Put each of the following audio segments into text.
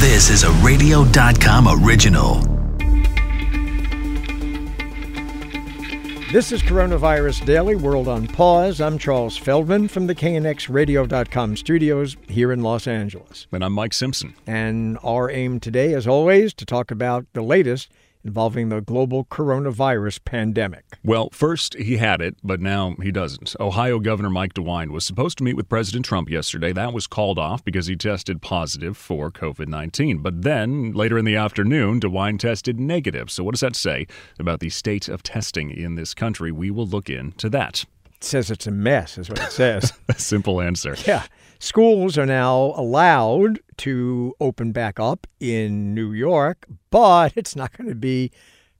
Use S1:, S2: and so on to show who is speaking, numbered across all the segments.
S1: This is a radio.com original.
S2: This is Coronavirus Daily World on Pause. I'm Charles Feldman from the KNXRadio.com studios here in Los Angeles.
S3: And I'm Mike Simpson.
S2: And our aim today, as always, to talk about the latest involving the global coronavirus pandemic.
S3: Well, first he had it, but now he doesn't. Ohio Governor Mike DeWine was supposed to meet with President Trump yesterday. That was called off because he tested positive for COVID 19. But then, later in the afternoon, DeWine tested negative. So, what does that say about the state of testing in this country? We will look into that.
S2: It says it's a mess, is what it says.
S3: a simple answer.
S2: Yeah. Schools are now allowed to open back up in New York, but it's not going to be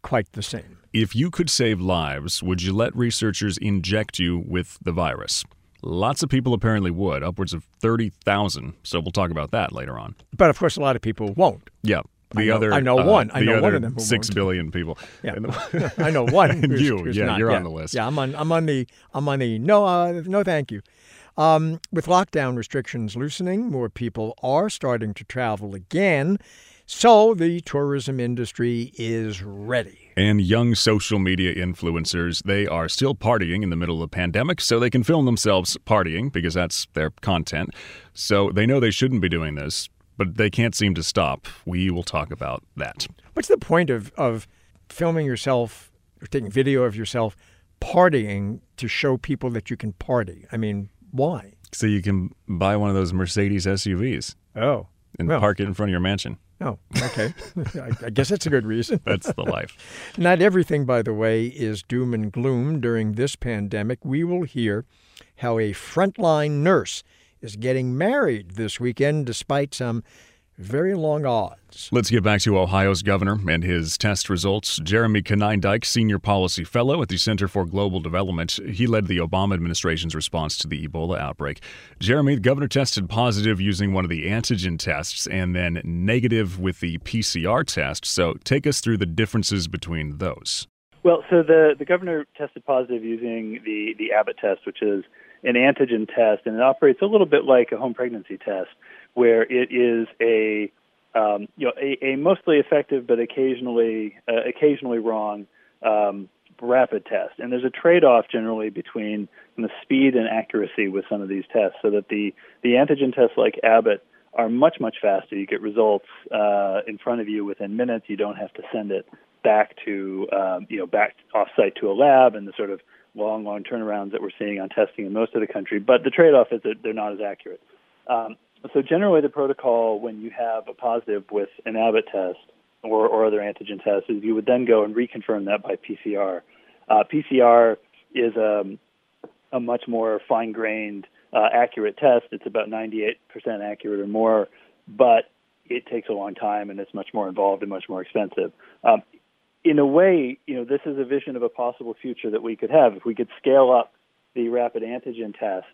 S2: quite the same.
S3: If you could save lives, would you let researchers inject you with the virus? Lots of people apparently would, upwards of 30,000. So we'll talk about that later on.
S2: But of course, a lot of people won't.
S3: Yeah.
S2: The I know, other, I know uh, one. I know one of them.
S3: Six
S2: won't.
S3: billion people.
S2: Yeah, I know one.
S3: you,
S2: who's
S3: yeah,
S2: not.
S3: you're
S2: yeah.
S3: on the list.
S2: Yeah, I'm on. I'm on the. I'm on the. No, uh, no, thank you. Um, with lockdown restrictions loosening, more people are starting to travel again. So the tourism industry is ready.
S3: And young social media influencers, they are still partying in the middle of the pandemic, so they can film themselves partying because that's their content. So they know they shouldn't be doing this, but they can't seem to stop. We will talk about that.
S2: What's the point of, of filming yourself or taking video of yourself partying to show people that you can party? I mean, why?
S3: So you can buy one of those Mercedes SUVs.
S2: Oh.
S3: And well. park it in front of your mansion.
S2: Oh, okay. I guess that's a good reason.
S3: that's the life.
S2: Not everything, by the way, is doom and gloom during this pandemic. We will hear how a frontline nurse is getting married this weekend despite some very long odds.
S3: Let's get back to Ohio's governor and his test results. Jeremy Konyndyk, senior policy fellow at the Center for Global Development, he led the Obama administration's response to the Ebola outbreak. Jeremy, the governor tested positive using one of the antigen tests and then negative with the PCR test. So take us through the differences between those.
S4: Well, so the, the governor tested positive using the, the Abbott test, which is an antigen test, and it operates a little bit like a home pregnancy test where it is a um, you know a, a, mostly effective but occasionally uh, occasionally wrong um, rapid test. And there's a trade-off generally between the speed and accuracy with some of these tests, so that the the antigen tests like Abbott are much much faster. You get results uh, in front of you within minutes. You don't have to send it back to um, you know back off-site to a lab and the sort of long long turnarounds that we're seeing on testing in most of the country. But the trade-off is that they're not as accurate. Um, so generally, the protocol when you have a positive with an Abbott test or, or other antigen tests is you would then go and reconfirm that by PCR. Uh, PCR is a, um, a much more fine-grained, uh, accurate test. It's about 98% accurate or more, but it takes a long time and it's much more involved and much more expensive. Um, in a way, you know, this is a vision of a possible future that we could have if we could scale up the rapid antigen tests.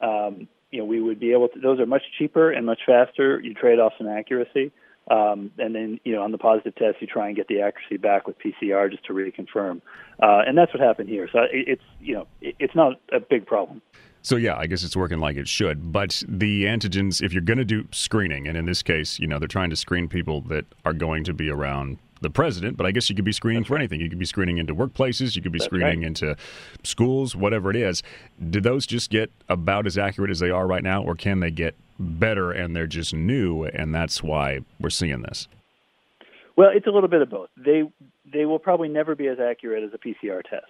S4: Um, you know, we would be able to. Those are much cheaper and much faster. You trade off some accuracy, um, and then you know on the positive test, you try and get the accuracy back with PCR just to reconfirm, uh, and that's what happened here. So it, it's you know it, it's not a big problem.
S3: So yeah, I guess it's working like it should. But the antigens, if you're going to do screening, and in this case, you know, they're trying to screen people that are going to be around the president, but I guess you could be screening That's for right. anything. You could be screening into workplaces, you could be That's screening right. into schools, whatever it is. Do those just get about as accurate as they are right now, or can they get better and they're just new, and that's why we're seeing this?
S4: Well, it's a little bit of both. They they will probably never be as accurate as a PCR test,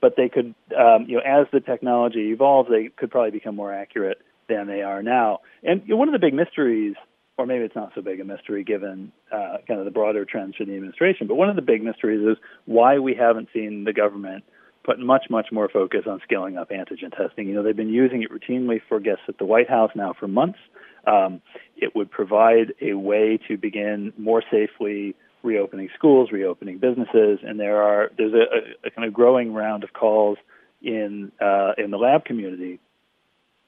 S4: but they could, um, you know, as the technology evolves, they could probably become more accurate than they are now. And you know, one of the big mysteries or maybe it's not so big a mystery given uh, kind of the broader trends for the administration. But one of the big mysteries is why we haven't seen the government put much, much more focus on scaling up antigen testing. You know, they've been using it routinely for guests at the White House now for months. Um, it would provide a way to begin more safely reopening schools, reopening businesses, and there are there's a, a kind of growing round of calls in uh, in the lab community,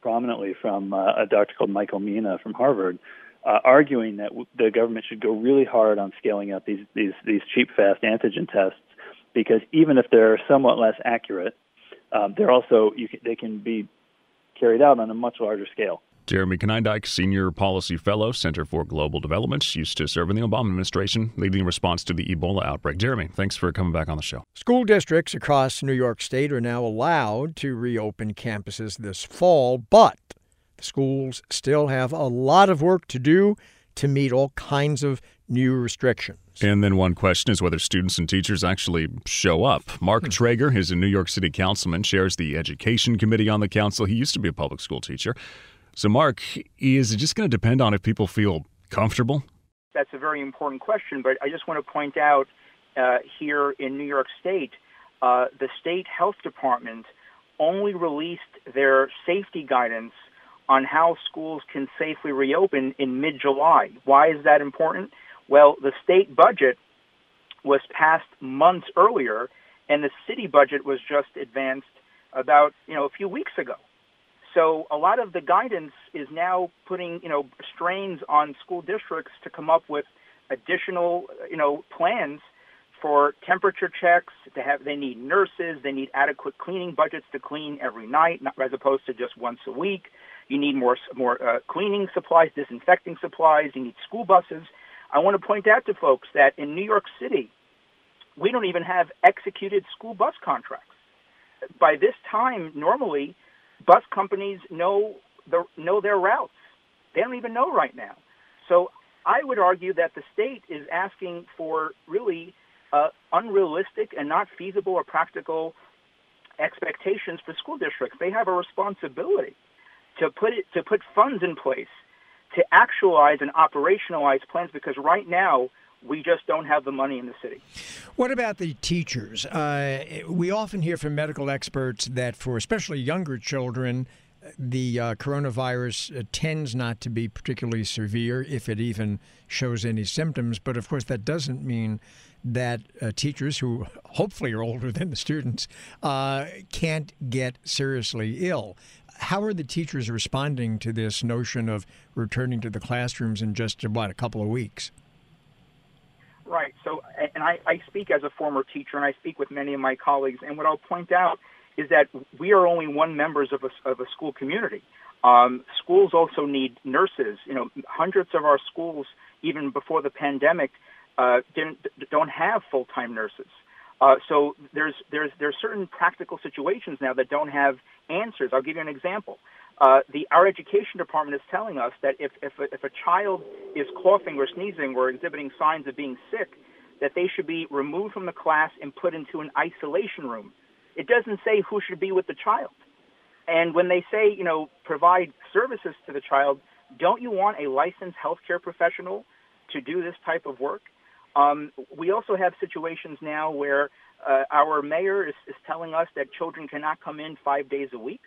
S4: prominently from uh, a doctor called Michael Mina from Harvard, uh, arguing that w- the government should go really hard on scaling up these these these cheap, fast antigen tests because even if they're somewhat less accurate, um, they're also you can, they can be carried out on a much larger scale.
S3: Jeremy Konyndyk, Senior Policy Fellow, Center for Global Development, used to serve in the Obama administration, leading in response to the Ebola outbreak. Jeremy, thanks for coming back on the show.
S2: School districts across New York State are now allowed to reopen campuses this fall, but the schools still have a lot of work to do to meet all kinds of new restrictions.
S3: And then one question is whether students and teachers actually show up. Mark hmm. Treyger is a New York City councilman, chairs the education committee on the council. He used to be a public school teacher. So, Mark, is it just going to depend on if people feel comfortable?
S5: That's a very important question, but I just want to point out uh, here in New York State, uh, the state health department only released their safety guidance on how schools can safely reopen in mid July. Why is that important? Well, the state budget was passed months earlier, and the city budget was just advanced about you know a few weeks ago. So a lot of the guidance is now putting, you know, strains on school districts to come up with additional, you know, plans for temperature checks. To have, they need nurses. They need adequate cleaning budgets to clean every night, not, as opposed to just once a week. You need more more uh, cleaning supplies, disinfecting supplies. You need school buses. I want to point out to folks that in New York City, we don't even have executed school bus contracts. By this time, normally bus companies know the, know their routes. They don't even know right now. So I would argue that the state is asking for really uh, unrealistic and not feasible or practical expectations for school districts. They have a responsibility to put it to put funds in place to actualize and operationalize plans because right now we just don't have the money in the city.
S2: What about the teachers? Uh, we often hear from medical experts that for especially younger children, the uh, coronavirus uh, tends not to be particularly severe if it even shows any symptoms. But of course, that doesn't mean that uh, teachers who hopefully are older than the students uh, can't get seriously ill. How are the teachers responding to this notion of returning to the classrooms in just about a couple of weeks?
S5: Right. So, and I, I speak as a former teacher, and I speak with many of my colleagues. And what I'll point out is that we are only one members of a, of a school community. Um, schools also need nurses. You know, hundreds of our schools, even before the pandemic, uh, didn't don't have full time nurses. Uh, so there's there's there's certain practical situations now that don't have answers. I'll give you an example. Uh, the our education department is telling us that if if a, if a child is coughing or sneezing or exhibiting signs of being sick, that they should be removed from the class and put into an isolation room. It doesn't say who should be with the child. And when they say, you know, provide services to the child, don't you want a licensed healthcare professional to do this type of work? Um, we also have situations now where uh, our mayor is, is telling us that children cannot come in five days a week.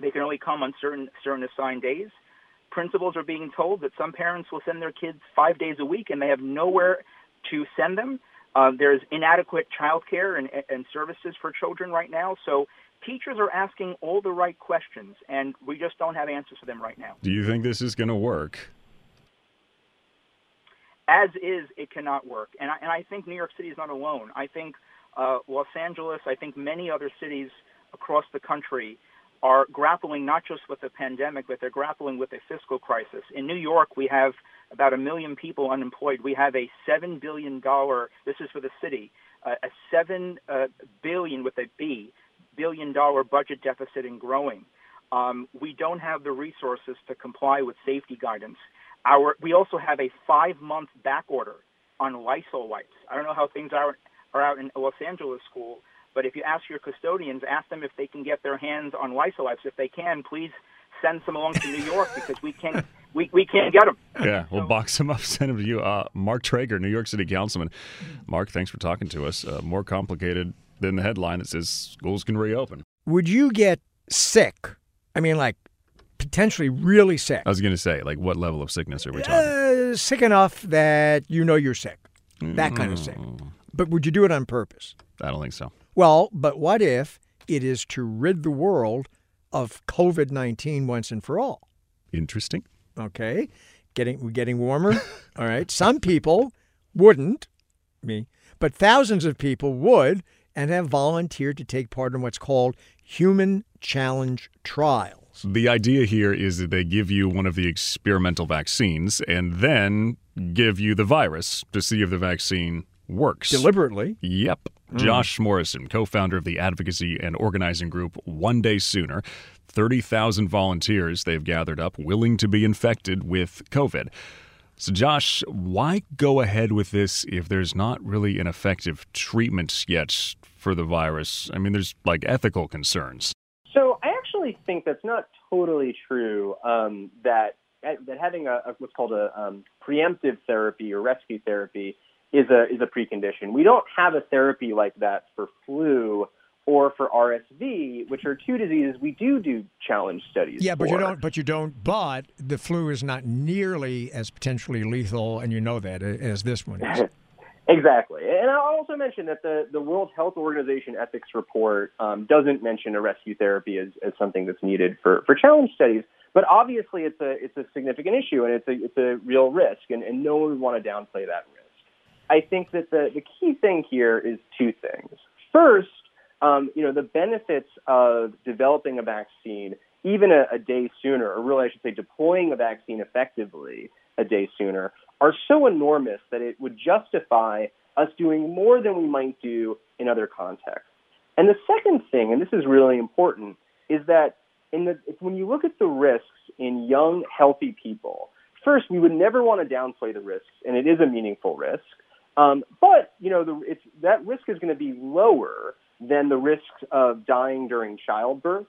S5: They can only come on certain certain assigned days. Principals are being told that some parents will send their kids five days a week and they have nowhere to send them. Uh, there's inadequate childcare and, and services for children right now. So teachers are asking all the right questions, and we just don't have answers for them right now.
S3: Do you think this is going to work?
S5: As is, it cannot work. And I, and I think New York City is not alone. I think uh, Los Angeles, I think many other cities across the country are grappling not just with the pandemic, but they're grappling with a fiscal crisis. In New York, we have about a million people unemployed. We have a seven billion dollar. This is for the city. Uh, a seven uh, billion with a B billion dollar budget deficit and growing. Um, we don't have the resources to comply with safety guidance. Our we also have a five month back order on Lysol wipes. I don't know how things are are out in Los Angeles school, but if you ask your custodians, ask them if they can get their hands on Lysol wipes. If they can, please send some along to New York because we can't we, we can't get them.
S3: Yeah, we'll so, box them up, send them to you. Uh, Mark Treyger, New York City Councilman. Mark, thanks for talking to us. Uh, more complicated than the headline that says schools can reopen.
S2: Would you get sick? I mean, like potentially really sick.
S3: I was going to say, like, what level of sickness are we talking?
S2: Uh, sick enough that you know you're sick. That kind of sick. Mm. But would you do it on purpose?
S3: I don't think so.
S2: Well, but what if it is to rid the world of COVID 19 once and for all?
S3: Interesting.
S2: Okay. Getting, getting warmer. all right. Some people wouldn't, me, but thousands of people would and have volunteered to take part in what's called human challenge trials.
S3: So the idea here is that they give you one of the experimental vaccines and then give you the virus to see if the vaccine works.
S2: Deliberately?
S3: Yep. Mm. Josh Morrison, co founder of the advocacy and organizing group One Day Sooner. 30,000 volunteers they've gathered up willing to be infected with COVID. So, Josh, why go ahead with this if there's not really an effective treatment yet for the virus? I mean, there's like ethical concerns.
S6: Actually think that's not totally true. Um, that that having a, a, what's called a um, preemptive therapy or rescue therapy is a is a precondition. We don't have a therapy like that for flu or for RSV, which are two diseases we do do challenge studies.
S2: Yeah, but
S6: for.
S2: you don't. But you don't. But the flu is not nearly as potentially lethal, and you know that as this one is.
S6: exactly, and I'll also mention that the the World Health Organization ethics report um, doesn't mention a rescue therapy as, as something that's needed for for challenge studies. But obviously, it's a it's a significant issue, and it's a it's a real risk, and, and no one would want to downplay that risk. I think that the the key thing here is two things. First um, you know, the benefits of developing a vaccine even a, a day sooner, or really I should say deploying a vaccine effectively a day sooner, are so enormous that it would justify us doing more than we might do in other contexts. And the second thing, and this is really important, is that in the, when you look at the risks in young, healthy people, first, we would never want to downplay the risks, and it is a meaningful risk. Um, but you know, the, it's, that risk is going to be lower than the risks of dying during childbirth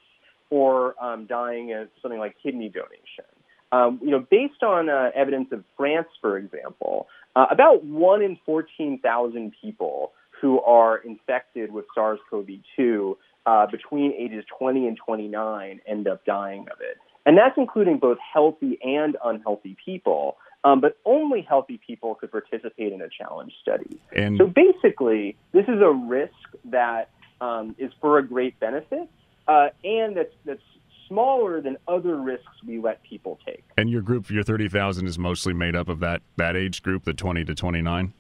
S6: or um, dying of something like kidney donation. Um, you know, based on uh, evidence of France, for example, uh, about one in 14,000 people who are infected with SARS-CoV-2 uh, between ages 20 and 29 end up dying of it. And that's including both healthy and unhealthy people. Um, but only healthy people could participate in a challenge study. And so basically, this is a risk that um, is for a great benefit, uh, and that's that's smaller than other risks we let people take.
S3: And your group, your thirty thousand, is mostly made up of that that age group, the twenty to twenty nine.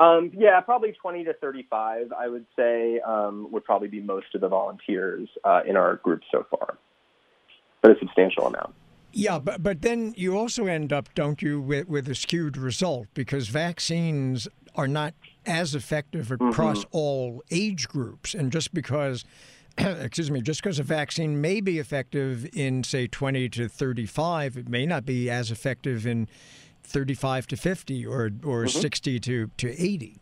S6: Um, yeah, probably 20 to 35, I would say, um, would probably be most of the volunteers uh, in our group so far, but a substantial amount.
S2: Yeah, but but then you also end up, don't you, with, with a skewed result because vaccines are not as effective across mm-hmm. all age groups. And just because, excuse me, just because a vaccine may be effective in, say, 20 to 35, it may not be as effective in 35 to 50 or, or mm-hmm. 60 to, to 80.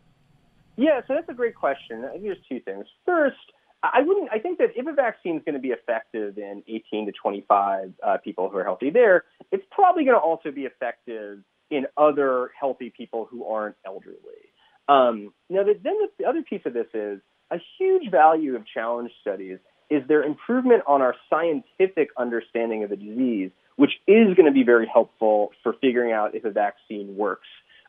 S6: Yeah, so that's a great question. I think there's two things. First, I wouldn't. I think that if a vaccine is going to be effective in 18 to 25 uh, people who are healthy, there, it's probably going to also be effective in other healthy people who aren't elderly. Um, now, the, then the other piece of this is a huge value of challenge studies is their improvement on our scientific understanding of the disease, which is going to be very helpful for figuring out if a vaccine works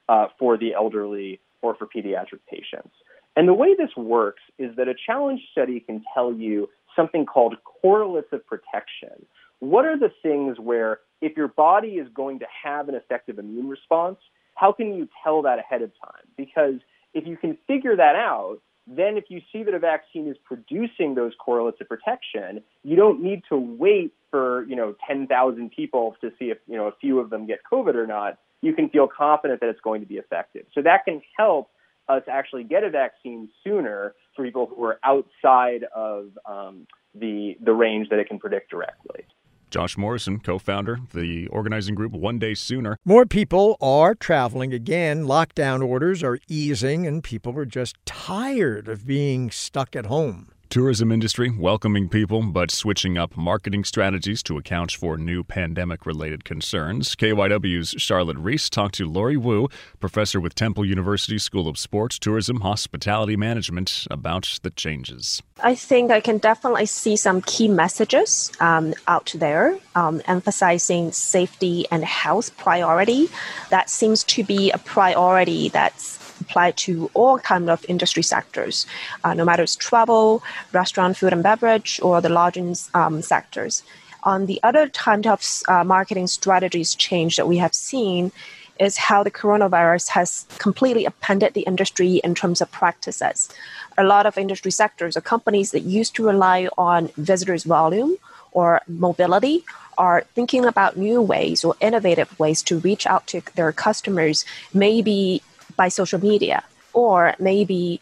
S6: uh, for the elderly or for pediatric patients. And the way this works is that a challenge study can tell you something called correlates of protection. What are the things where if your body is going to have an effective immune response, how can you tell that ahead of time? Because if you can figure that out, then if you see that a vaccine is producing those correlates of protection, you don't need to wait for, you know, 10,000 people to see if, you know, a few of them get COVID or not. You can feel confident that it's going to be effective. So that can help us actually get a vaccine sooner for people who are outside of um, the, the range that it can predict directly.
S3: Josh Morrison, co founder, of the organizing group One Day Sooner.
S2: More people are traveling again. Lockdown orders are easing, and people are just tired of being stuck at home
S3: tourism industry welcoming people but switching up marketing strategies to account for new pandemic related concerns. KYW's Charlotte Reese talked to Lori Wu, professor with Temple University School of Sports, Tourism, Hospitality Management, about the changes.
S7: I think I can definitely see some key messages um, out there um, emphasizing safety and health priority. That seems to be a priority that's apply to all kind of industry sectors, uh, no matter it's travel, restaurant, food and beverage, or the lodging um, sectors. On the other kind of uh, marketing strategies change that we have seen is how the coronavirus has completely upended the industry in terms of practices. A lot of industry sectors or companies that used to rely on visitors volume or mobility are thinking about new ways or innovative ways to reach out to their customers, maybe by social media or maybe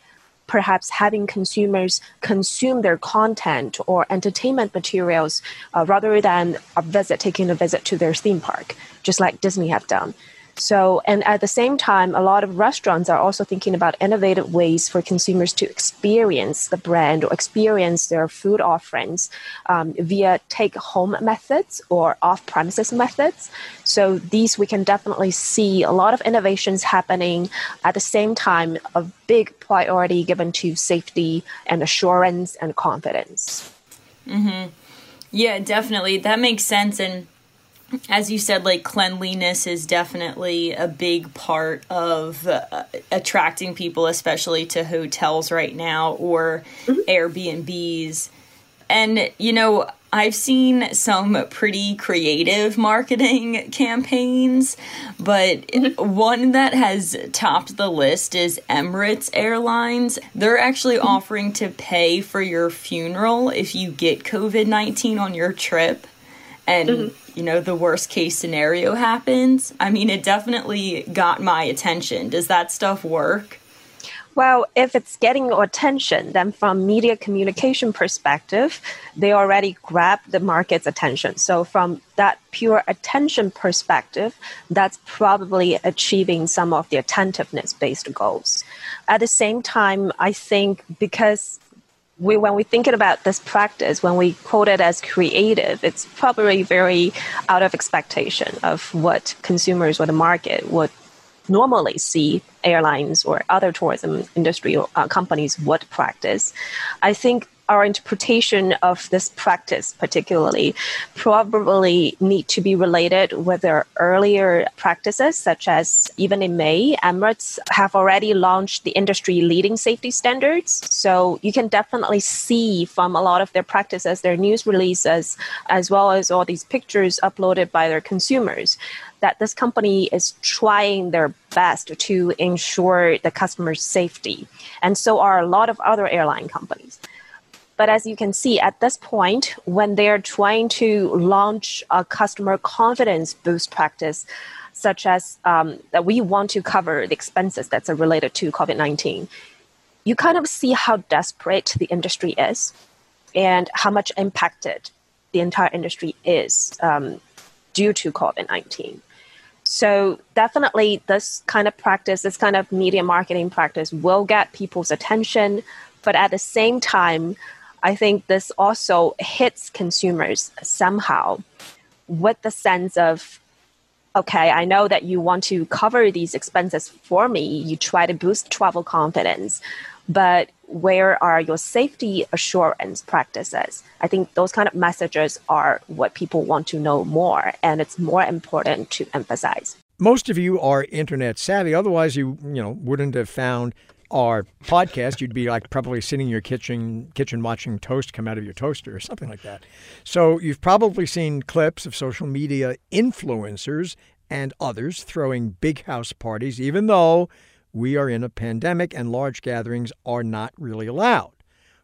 S7: perhaps having consumers consume their content or entertainment materials uh, rather than a visit, taking a visit to their theme park, just like Disney have done. So, and at the same time, a lot of restaurants are also thinking about innovative ways for consumers to experience the brand or experience their food offerings um, via take home methods or off premises methods. So, these we can definitely see a lot of innovations happening at the same time, a big priority given to safety and assurance and confidence.
S8: Mm-hmm. Yeah, definitely. That makes sense. And as you said, like cleanliness is definitely a big part of uh, attracting people, especially to hotels right now or mm-hmm. Airbnbs. And, you know, I've seen some pretty creative marketing campaigns, but mm-hmm. one that has topped the list is Emirates Airlines. They're actually mm-hmm. offering to pay for your funeral if you get COVID 19 on your trip. And mm-hmm you know, the worst case scenario happens. I mean, it definitely got my attention. Does that stuff work?
S7: Well, if it's getting your attention, then from media communication perspective, they already grab the market's attention. So from that pure attention perspective, that's probably achieving some of the attentiveness based goals. At the same time, I think because we, when we thinking about this practice, when we quote it as creative, it's probably very out of expectation of what consumers or the market would normally see airlines or other tourism industry uh, companies would practice. I think our interpretation of this practice particularly probably need to be related with their earlier practices such as even in may emirates have already launched the industry leading safety standards so you can definitely see from a lot of their practices their news releases as well as all these pictures uploaded by their consumers that this company is trying their best to ensure the customer's safety. And so are a lot of other airline companies. But as you can see at this point, when they're trying to launch a customer confidence boost practice, such as um, that we want to cover the expenses that's related to COVID 19, you kind of see how desperate the industry is and how much impacted the entire industry is um, due to COVID 19. So, definitely, this kind of practice, this kind of media marketing practice will get people's attention. But at the same time, I think this also hits consumers somehow with the sense of, okay, I know that you want to cover these expenses for me. You try to boost travel confidence, but where are your safety assurance practices? I think those kind of messages are what people want to know more, and it's more important to emphasize.
S2: Most of you are internet savvy, otherwise you you know wouldn't have found our podcast, you'd be like probably sitting in your kitchen kitchen watching toast come out of your toaster or something like that. So you've probably seen clips of social media influencers and others throwing big house parties, even though we are in a pandemic and large gatherings are not really allowed.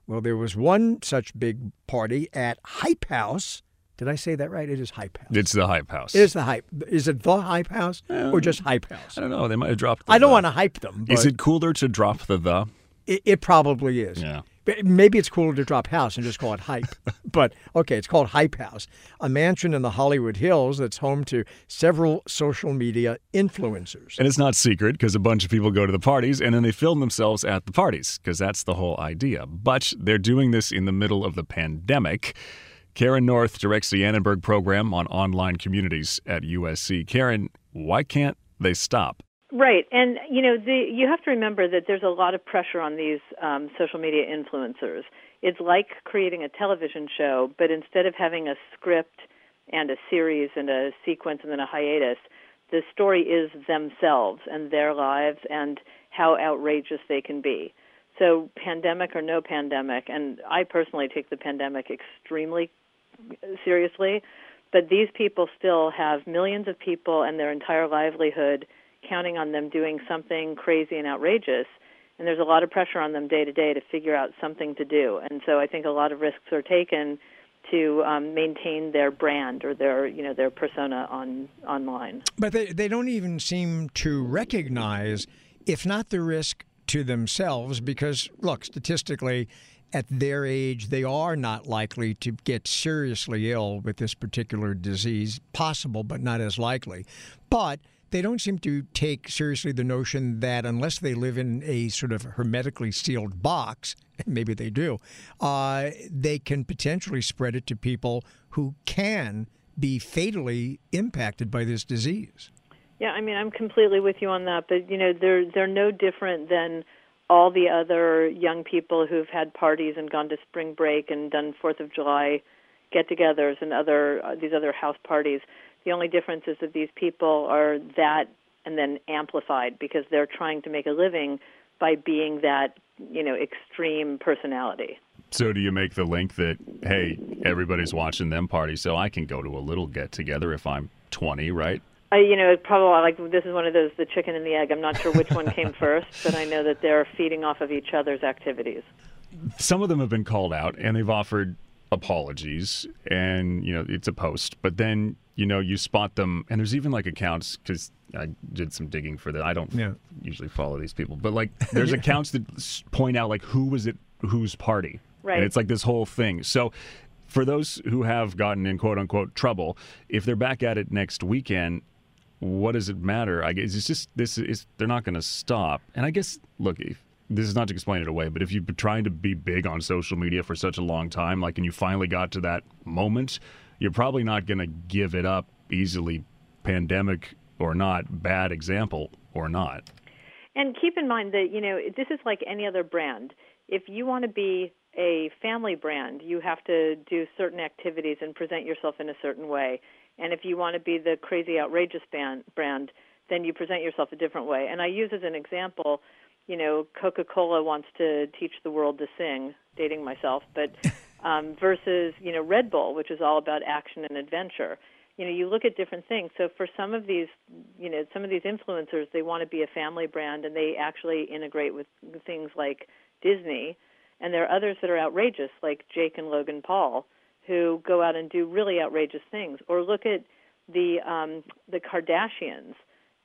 S2: Well, there was one such big party at Hype House did I say that right? It is Hype House.
S3: It's the Hype House.
S2: It is the Hype. Is it the Hype House or uh, just Hype House?
S3: I don't know. They might have dropped.
S2: I don't
S3: the.
S2: want to hype them.
S3: Is it cooler to drop the the?
S2: It, it probably is.
S3: Yeah.
S2: Maybe it's cooler to drop house and just call it hype. but okay, it's called Hype House, a mansion in the Hollywood Hills that's home to several social media influencers.
S3: And it's not secret because a bunch of people go to the parties and then they film themselves at the parties because that's the whole idea. But they're doing this in the middle of the pandemic. Karen North directs the Annenberg program on online communities at USC. Karen, why can't they stop?
S9: Right, and you know, the, you have to remember that there's a lot of pressure on these um, social media influencers. It's like creating a television show, but instead of having a script and a series and a sequence and then a hiatus, the story is themselves and their lives and how outrageous they can be. So, pandemic or no pandemic, and I personally take the pandemic extremely seriously, but these people still have millions of people and their entire livelihood counting on them doing something crazy and outrageous. And there's a lot of pressure on them day to day to figure out something to do. And so I think a lot of risks are taken to um, maintain their brand or their you know their persona on online.
S2: But they they don't even seem to recognize, if not the risk to themselves, because look, statistically, at their age, they are not likely to get seriously ill with this particular disease. Possible, but not as likely. But they don't seem to take seriously the notion that unless they live in a sort of hermetically sealed box, maybe they do, uh, they can potentially spread it to people who can be fatally impacted by this disease.
S9: Yeah, I mean, I'm completely with you on that, but you know, they're they're no different than all the other young people who've had parties and gone to spring break and done Fourth of July get-togethers and other uh, these other house parties. The only difference is that these people are that and then amplified because they're trying to make a living by being that, you know, extreme personality.
S3: So do you make the link that hey, everybody's watching them party, so I can go to a little get together if I'm 20, right?
S9: I, you know, probably like this is one of those the chicken and the egg. I'm not sure which one came first, but I know that they're feeding off of each other's activities.
S3: Some of them have been called out, and they've offered apologies, and you know it's a post. But then you know you spot them, and there's even like accounts because I did some digging for that. I don't
S2: Yeah.
S3: usually follow these people, but like there's accounts that point out like who was it, whose party,
S9: Right.
S3: and it's like this whole thing. So. For those who have gotten in quote unquote trouble, if they're back at it next weekend, what does it matter? I guess it's just this is they're not going to stop. And I guess look, if, this is not to explain it away, but if you've been trying to be big on social media for such a long time, like, and you finally got to that moment, you're probably not going to give it up easily, pandemic or not, bad example or not.
S9: And keep in mind that, you know, this is like any other brand. If you want to be a family brand, you have to do certain activities and present yourself in a certain way. And if you want to be the crazy outrageous band, brand, then you present yourself a different way. And I use as an example, you know, Coca-Cola wants to teach the world to sing, dating myself, but um, versus, you know, Red Bull, which is all about action and adventure. You know, you look at different things. So for some of these, you know, some of these influencers, they want to be a family brand and they actually integrate with things like Disney. And there are others that are outrageous, like Jake and Logan Paul, who go out and do really outrageous things. Or look at the um, the Kardashians.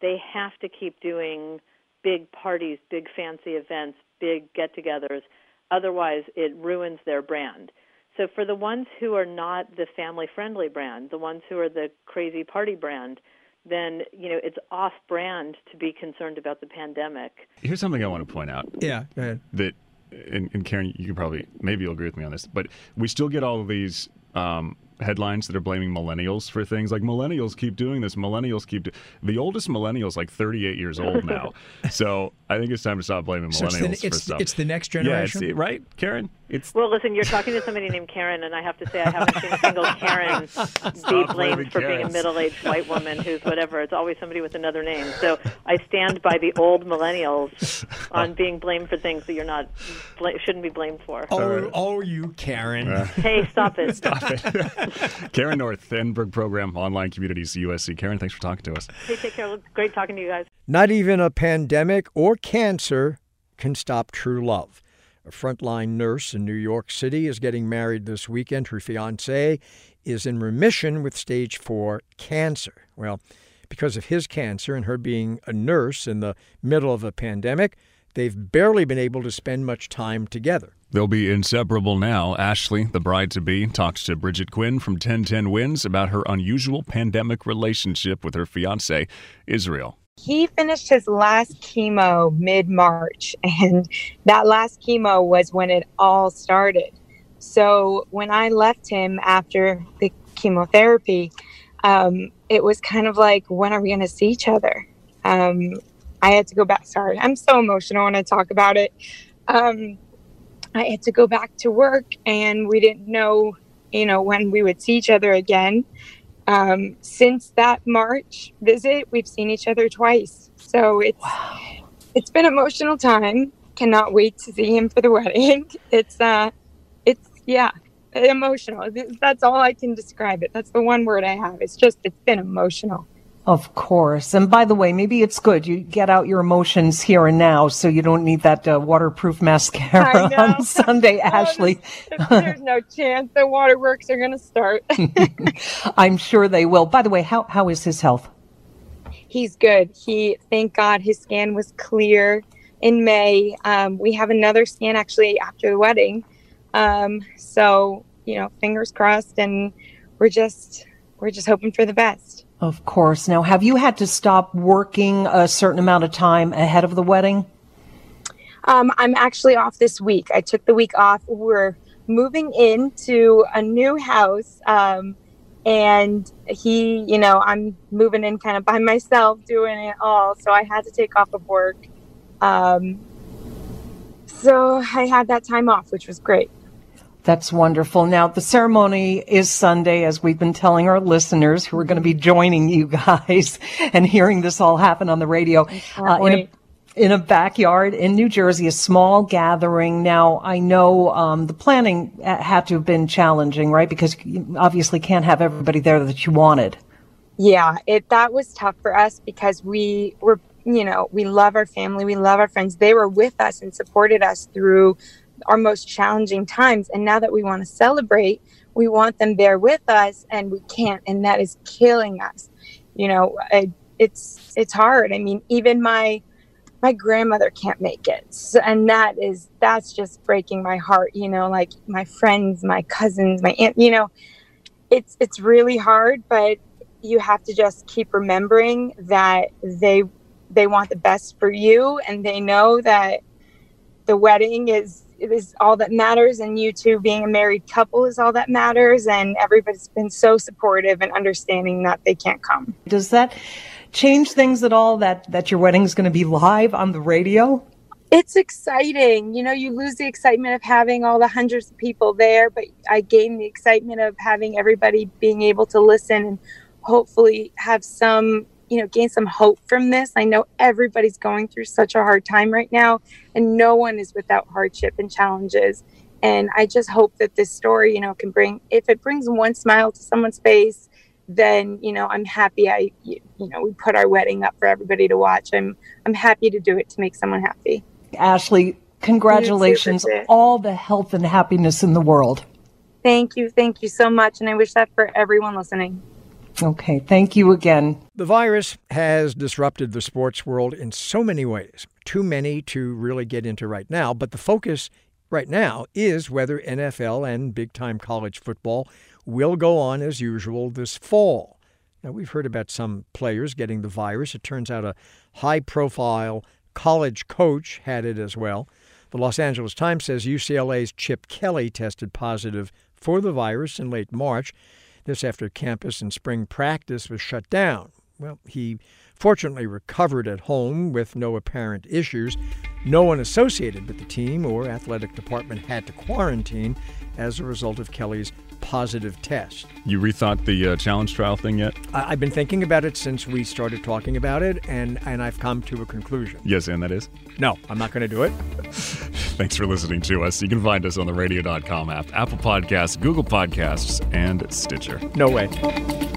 S9: They have to keep doing big parties, big fancy events, big get-togethers. Otherwise, it ruins their brand. So for the ones who are not the family-friendly brand, the ones who are the crazy party brand, then you know it's off-brand to be concerned about the pandemic.
S3: Here's something I want to point out.
S2: Yeah, go ahead.
S3: that and, and Karen, you can probably maybe you'll agree with me on this, but we still get all of these um, headlines that are blaming millennials for things like millennials keep doing this, millennials keep do- the oldest millennial's like 38 years old now, so I think it's time to stop blaming
S2: So it's
S3: millennials
S2: the,
S3: for
S2: it's,
S3: stuff.
S2: it's the next
S3: yeah, it's,
S2: generation.
S3: right, Karen. It's
S9: Well, listen, you're talking to somebody named Karen, and I have to say I haven't seen a single Karen be
S3: Stop blaming
S9: blamed for being a middle-aged white woman who's whatever. It's always somebody with another name. So I stand by the old millennials on being blamed for things that you're not bla- shouldn't be blamed for.
S2: oh, oh, you Karen.
S9: Hey, stop it! stop it!
S3: Karen North, Annenberg Program Online Communities USC. Karen, thanks for talking to us.
S9: Hey, take care. Great talking to you guys.
S2: Not even a pandemic or cancer can stop true love. A frontline nurse in New York City is getting married this weekend. Her fiance is in remission with stage four cancer. Well, because of his cancer and her being a nurse in the middle of a pandemic, they've barely been able to spend much time together.
S3: They'll be inseparable now. Ashley, the bride to be, talks to Bridget Quinn from 1010 Wins about her unusual pandemic relationship with her fiance, Israel.
S10: he finished his last chemo mid March, and that last chemo was when it all started. So when I left him after the chemotherapy, um, it was kind of like, when are we going to see each other? Um, I had to go back. Sorry, I'm so emotional when I talk about it. Um, I had to go back to work, and we didn't know, you know, when we would see each other again. Um, since that March visit, we've seen each other twice. So it's it's been emotional time. Cannot wait to see him for the wedding. It's uh, it's yeah, emotional. That's all I can describe it. That's the one word I have. It's just it's been emotional.
S11: Of course. And by the way, maybe it's good you get out your emotions here and now so you don't need that uh, waterproof mascara on Sunday, oh, Ashley.
S10: There's, there's, no chance the waterworks are going to start.
S11: I'm sure they will. By the way, how, how is his health?
S10: He's good. He, thank God, his scan was clear in May. Um, we have another scan actually after the wedding. Um, so, you know, fingers crossed and we're just, we're just hoping for the best.
S11: Of course. Now, have you had to stop working a certain amount of time ahead of the wedding?
S10: Um, I'm actually off this week. I took the week off. We're moving into a new house. Um, and he, you know, I'm moving in kind of by myself, doing it all. So I had to take off of work. Um, so I had that time off, which was great.
S11: That's wonderful. Now, the ceremony is Sunday, as we've been telling our listeners who are going to be joining you guys and hearing this all happen on the radio. Uh, in, a, in, a, backyard in New Jersey, a small gathering. Now, I know um, the planning had to have been challenging, right? Because you obviously can't have everybody there that you wanted.
S10: Yeah, it that was tough for us because we were, you know, we love our family, we love our friends. They were with us and supported us through our most challenging times. And now that we want to celebrate, we want them there with us, and we can't, and that is killing us. You know, it, it's it's hard. I mean, even my my grandmother can't make it, and that is that's just breaking my heart. You know, like my friends, my cousins, my aunt. You know, it's it's really hard, but you have to just keep remembering that they they want the best for you, and they know that the wedding is is all that matters and you two being a married couple is all that matters and everybody's been so supportive and understanding that they can't come.
S11: Does that change things at all that that your wedding is going to be live on the radio?
S10: It's exciting. You know you lose the excitement of having all the hundreds of people there but i gain the excitement of having everybody being able to listen and hopefully have some you know gain some hope from this. I know everybody's going through such a hard time right now and no one is without hardship and challenges. And i just hope that this story you know can bring if it brings one smile to someone's face then you know i'm happy i you, you know we put our wedding up for everybody to watch. I'm i'm happy to do it to make someone happy.
S11: Ashley congratulations. All the health and happiness in the world.
S10: Thank you. Thank you so much and i wish that for everyone listening
S11: Okay, thank you again.
S2: The virus has disrupted the sports world in so many ways, too many to really get into right now, but the focus right now is whether NFL and big time college football will go on as usual this fall. Now, we've heard about some players getting the virus. It turns out a high profile college coach had it as well. The Los Angeles Times says UCLA's Chip Kelly tested positive for the virus in late March. This after campus and spring practice was shut down. Well, he fortunately recovered at home with no apparent issues. No one associated with the team or athletic department had to quarantine as a result of Kelly's positive test.
S3: You rethought the uh, challenge trial thing yet?
S2: I- have been thinking about it since we started talking about it, and, and I've come to a conclusion.
S3: Yes, and that is?
S2: No, I'm not going to do it.
S3: Thanks for listening to us. You can find us on the radio.com app, Apple Podcasts, Google Podcasts, and Stitcher.
S2: No way.